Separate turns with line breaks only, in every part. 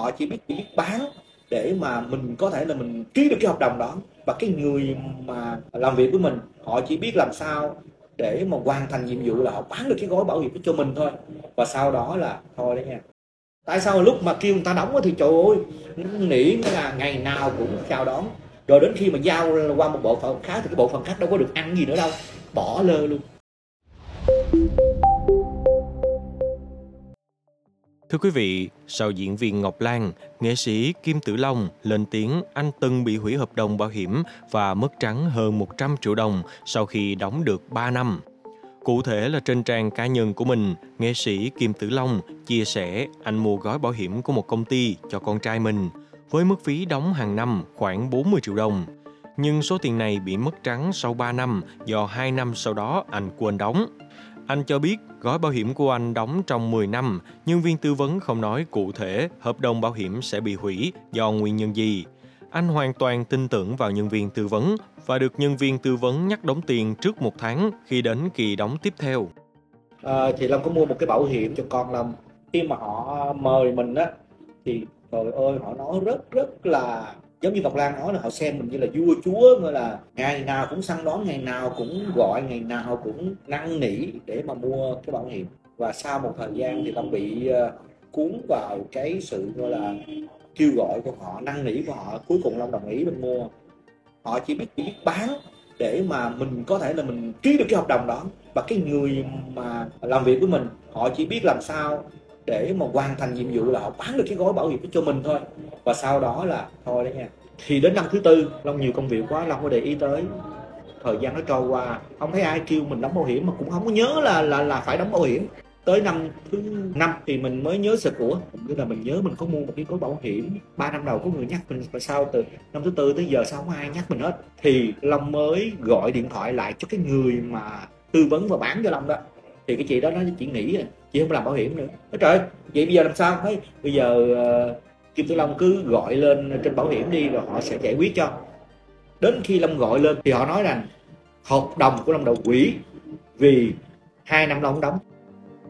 họ chỉ biết chỉ biết bán để mà mình có thể là mình ký được cái hợp đồng đó. Và cái người mà làm việc với mình, họ chỉ biết làm sao để mà hoàn thành nhiệm vụ là họ bán được cái gói bảo hiểm cho mình thôi. Và sau đó là, thôi đấy nha, tại sao lúc mà kêu người ta đóng thì trời ơi nỉ là ngày nào cũng chào đón. Rồi đến khi mà giao qua một bộ phận khác thì cái bộ phận khác đâu có được ăn gì nữa đâu. Bỏ lơ luôn.
Thưa quý vị, sau diễn viên Ngọc Lan, nghệ sĩ Kim Tử Long lên tiếng anh từng bị hủy hợp đồng bảo hiểm và mất trắng hơn 100 triệu đồng sau khi đóng được 3 năm. Cụ thể là trên trang cá nhân của mình, nghệ sĩ Kim Tử Long chia sẻ anh mua gói bảo hiểm của một công ty cho con trai mình với mức phí đóng hàng năm khoảng 40 triệu đồng. Nhưng số tiền này bị mất trắng sau 3 năm do 2 năm sau đó anh quên đóng. Anh cho biết gói bảo hiểm của anh đóng trong 10 năm, nhân viên tư vấn không nói cụ thể hợp đồng bảo hiểm sẽ bị hủy do nguyên nhân gì. Anh hoàn toàn tin tưởng vào nhân viên tư vấn và được nhân viên tư vấn nhắc đóng tiền trước một tháng khi đến kỳ đóng tiếp theo.
À, thì Lâm có mua một cái bảo hiểm cho con Lâm. Khi mà họ mời mình á thì trời ơi họ nói rất rất là giống như ngọc lan nói là họ xem mình như là vua, chúa như là ngày nào cũng săn đón, ngày nào cũng gọi, ngày nào cũng năn nỉ để mà mua cái bảo hiểm. Và sau một thời gian thì long bị ờ, cuốn vào cái sự, gọi là, kêu gọi của họ, năn nỉ của họ. Cuối cùng long đồng ý mình mua. Họ chỉ biết chỉ biết bán để mà mình có thể là mình ký được cái hợp đồng đó. Và cái người mà làm việc với mình, họ chỉ biết làm sao để mà hoàn thành nhiệm vụ là họ bán được cái gói bảo hiểm cho mình thôi. Và sau đó là, thôi đấy nha, thì đến năm thứ tư, long nhiều công việc quá, long có để ý tới. Thời gian nó trôi qua, không thấy ai kêu mình đóng bảo hiểm, mà cũng không có nhớ là là là phải đóng bảo hiểm. Tới năm thứ năm thì mình mới nhớ sự của tức là mình nhớ mình có mua một cái gói bảo hiểm. Ba năm đầu có người nhắc mình, và sau từ năm thứ tư tới giờ sao không ai nhắc mình hết. Thì long mới gọi điện thoại lại cho cái người mà tư vấn và bán cho long đó thì cái chị đó nó chỉ nghỉ, rồi à, chị không làm bảo hiểm nữa. Nói trời vậy bây giờ làm sao? Thấy bây giờ uh, kim tử long cứ gọi lên trên bảo hiểm đi rồi họ sẽ giải quyết cho. Đến khi long gọi lên thì họ nói rằng hợp đồng của long đầu quỷ vì hai năm long đóng.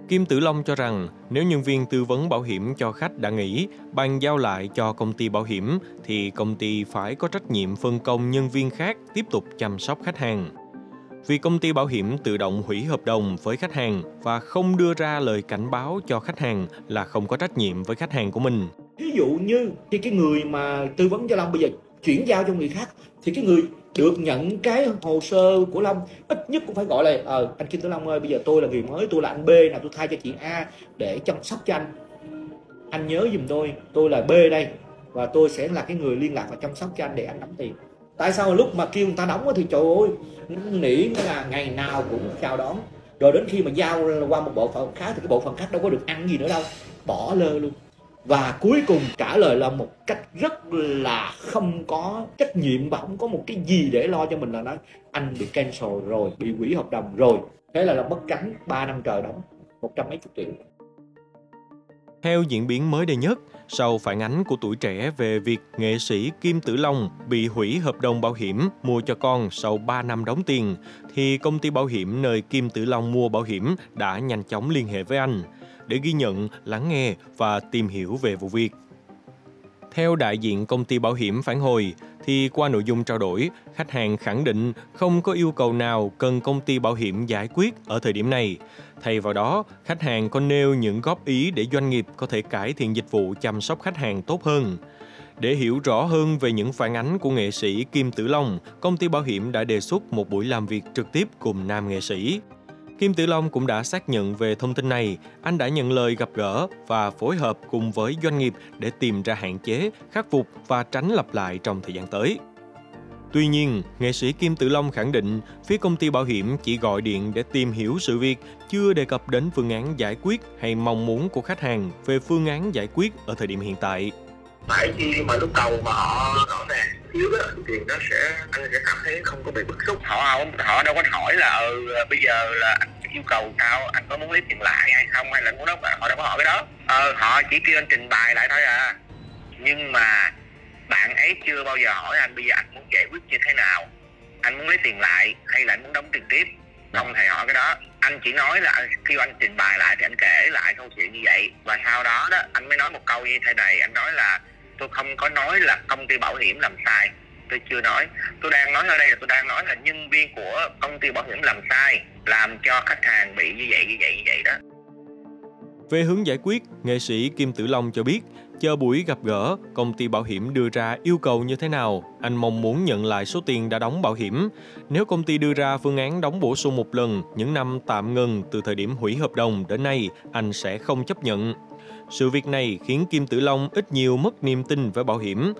Kim Tử Long cho rằng nếu nhân viên tư vấn bảo hiểm cho khách đã nghỉ, bàn giao lại cho công ty bảo hiểm thì công ty phải có trách nhiệm phân công nhân viên khác tiếp tục chăm sóc khách hàng vì công ty bảo hiểm tự động hủy hợp đồng với khách hàng và không đưa ra lời cảnh báo cho khách hàng là không có trách nhiệm với khách hàng của mình.
Ví dụ như khi cái người mà tư vấn cho Long bây giờ chuyển giao cho người khác, thì cái người được nhận cái hồ sơ của Long ít nhất cũng phải gọi là ờ anh Kim Tử Long ơi, bây giờ tôi là người mới, tôi là anh B, nào tôi thay cho chị A để chăm sóc cho anh anh nhớ giùm tôi tôi là B đây và tôi sẽ là cái người liên lạc và chăm sóc cho anh để anh đóng tiền tại sao lúc mà kêu người ta đóng thì trời ơi nỉ là ngày nào cũng chào đón. Rồi đến khi mà giao qua một bộ phận khác thì cái bộ phận khác đâu có được ăn gì nữa đâu bỏ lơ luôn. Và cuối cùng trả lời là một cách rất là không có trách nhiệm và không có một cái gì để lo cho mình là nói anh bị cancel rồi bị hủy hợp đồng rồi. Thế là là mất trắng 3 năm trời đóng một trăm mấy chục triệu.
Theo diễn biến mới đây nhất, sau phản ánh của tuổi trẻ về việc nghệ sĩ Kim Tử Long bị hủy hợp đồng bảo hiểm mua cho con sau 3 năm đóng tiền, thì công ty bảo hiểm nơi Kim Tử Long mua bảo hiểm đã nhanh chóng liên hệ với anh để ghi nhận, lắng nghe và tìm hiểu về vụ việc. Theo đại diện công ty bảo hiểm phản hồi, thì qua nội dung trao đổi, khách hàng khẳng định không có yêu cầu nào cần công ty bảo hiểm giải quyết ở thời điểm này. Thay vào đó, khách hàng có nêu những góp ý để doanh nghiệp có thể cải thiện dịch vụ chăm sóc khách hàng tốt hơn. Để hiểu rõ hơn về những phản ánh của nghệ sĩ Kim Tử Long, công ty bảo hiểm đã đề xuất một buổi làm việc trực tiếp cùng nam nghệ sĩ. Kim Tử Long cũng đã xác nhận về thông tin này, anh đã nhận lời gặp gỡ và phối hợp cùng với doanh nghiệp để tìm ra hạn chế, khắc phục và tránh lặp lại trong thời gian tới. Tuy nhiên, nghệ sĩ Kim Tử Long khẳng định phía công ty bảo hiểm chỉ gọi điện để tìm hiểu sự việc, chưa đề cập đến phương án giải quyết hay mong muốn của khách hàng về phương án giải quyết ở thời điểm hiện tại.
Tại khi mà lúc đầu mà họ rõ ràng xíu đó thì nó sẽ anh sẽ cảm thấy không có bị bức xúc. Họ không họ đâu có hỏi là ừ, bây giờ là anh yêu cầu sao anh có muốn lấy tiền lại hay không hay là muốn đó họ đâu có hỏi cái đó. Ờ, họ chỉ kêu anh trình bày lại thôi à. Nhưng mà bạn ấy chưa bao giờ hỏi anh bây giờ anh muốn giải quyết như thế nào? Anh muốn lấy tiền lại hay là anh muốn đóng tiền tiếp? Không hề hỏi cái đó. Anh chỉ nói là khi anh trình bày lại thì anh kể lại câu chuyện như vậy. Và sau đó đó anh mới nói một câu như thế này. Anh nói là tôi không có nói là công ty bảo hiểm làm sai. Tôi chưa nói. Tôi đang nói ở đây là tôi đang nói là nhân viên của công ty bảo hiểm làm sai, làm cho khách hàng bị như vậy như vậy như vậy đó
về hướng giải quyết, nghệ sĩ Kim Tử Long cho biết, chờ buổi gặp gỡ, công ty bảo hiểm đưa ra yêu cầu như thế nào, anh mong muốn nhận lại số tiền đã đóng bảo hiểm. Nếu công ty đưa ra phương án đóng bổ sung một lần những năm tạm ngừng từ thời điểm hủy hợp đồng đến nay, anh sẽ không chấp nhận. Sự việc này khiến Kim Tử Long ít nhiều mất niềm tin với bảo hiểm.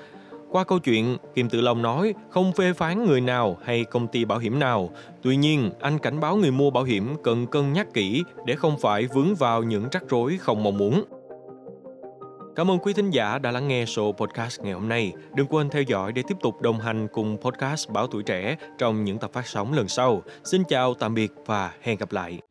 Qua câu chuyện, Kim Tử Long nói không phê phán người nào hay công ty bảo hiểm nào. Tuy nhiên, anh cảnh báo người mua bảo hiểm cần cân nhắc kỹ để không phải vướng vào những rắc rối không mong muốn. Cảm ơn quý thính giả đã lắng nghe số podcast ngày hôm nay. Đừng quên theo dõi để tiếp tục đồng hành cùng podcast Báo Tuổi Trẻ trong những tập phát sóng lần sau. Xin chào, tạm biệt và hẹn gặp lại.